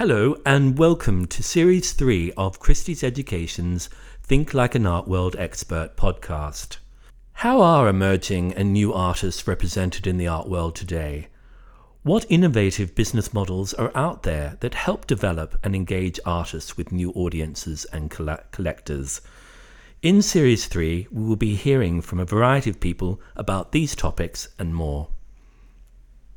Hello, and welcome to Series 3 of Christie's Education's Think Like an Art World Expert podcast. How are emerging and new artists represented in the art world today? What innovative business models are out there that help develop and engage artists with new audiences and collectors? In Series 3, we will be hearing from a variety of people about these topics and more.